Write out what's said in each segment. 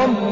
ربي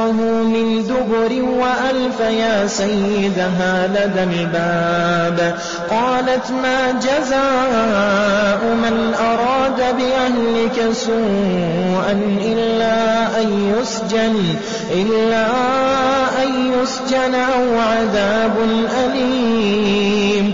قميصه من دبر وألف يا سيدها لدى الباب. قالت ما جزاء من أراد بأهلك سوءا إلا أن يسجن إلا أن يسجن أو عذاب أليم.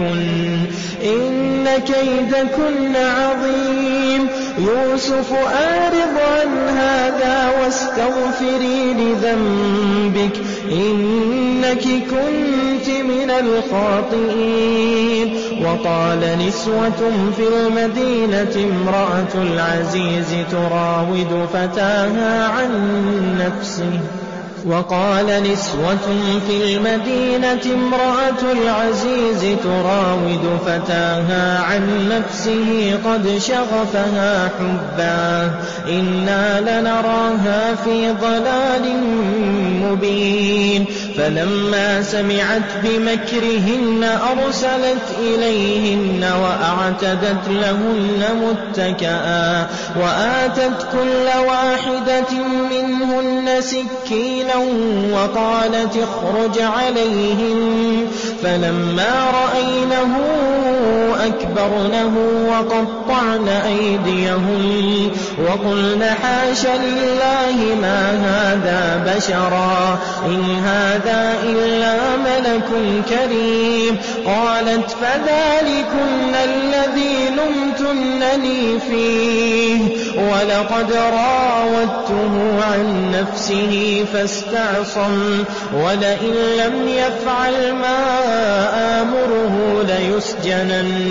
كيدكن. إن كيدكن عظيم. يوسف أعرض عن هذا واستغفري لذنبك. إنك كنت من الخاطئين. وقال نسوة في المدينة امرأة العزيز تراود فتاها عن نفسه. وقال نسوة في المدينة امرأة العزيز تراود فتاها عن نفسه قد شغفها حبا. إنا لنراها في ضلال مبين. فلما سمعت بمكرهن أرسلت إليهن وأعتدت لهن متكئا. وآتت كل واحدة منهن سكينا وقالت اخرج عليهم فلما رأينه أكبرنه وقطعن أيديهن وقلن حاش لله ما هذا بشرا إن هذا إلا ملك كريم قالت فذلكن الذي لمتنني فيه ولقد راودته عن نفسه فاستعصم ولئن لم يفعل ما آمره ليسجنن